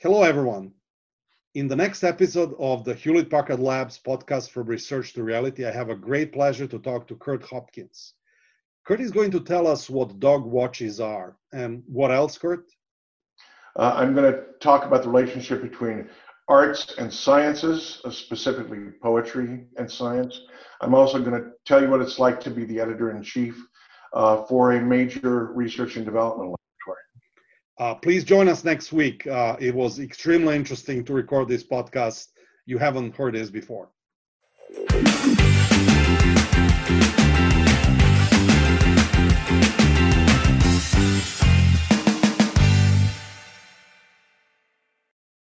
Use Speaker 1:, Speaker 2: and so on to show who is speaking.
Speaker 1: Hello, everyone. In the next episode of the Hewlett Packard Labs podcast from research to reality, I have a great pleasure to talk to Kurt Hopkins. Kurt is going to tell us what dog watches are. And what else, Kurt?
Speaker 2: Uh, I'm going to talk about the relationship between arts and sciences, uh, specifically poetry and science. I'm also going to tell you what it's like to be the editor in chief uh, for a major research and development laboratory.
Speaker 1: Uh, please join us next week. Uh, it was extremely interesting to record this podcast. You haven't heard this before.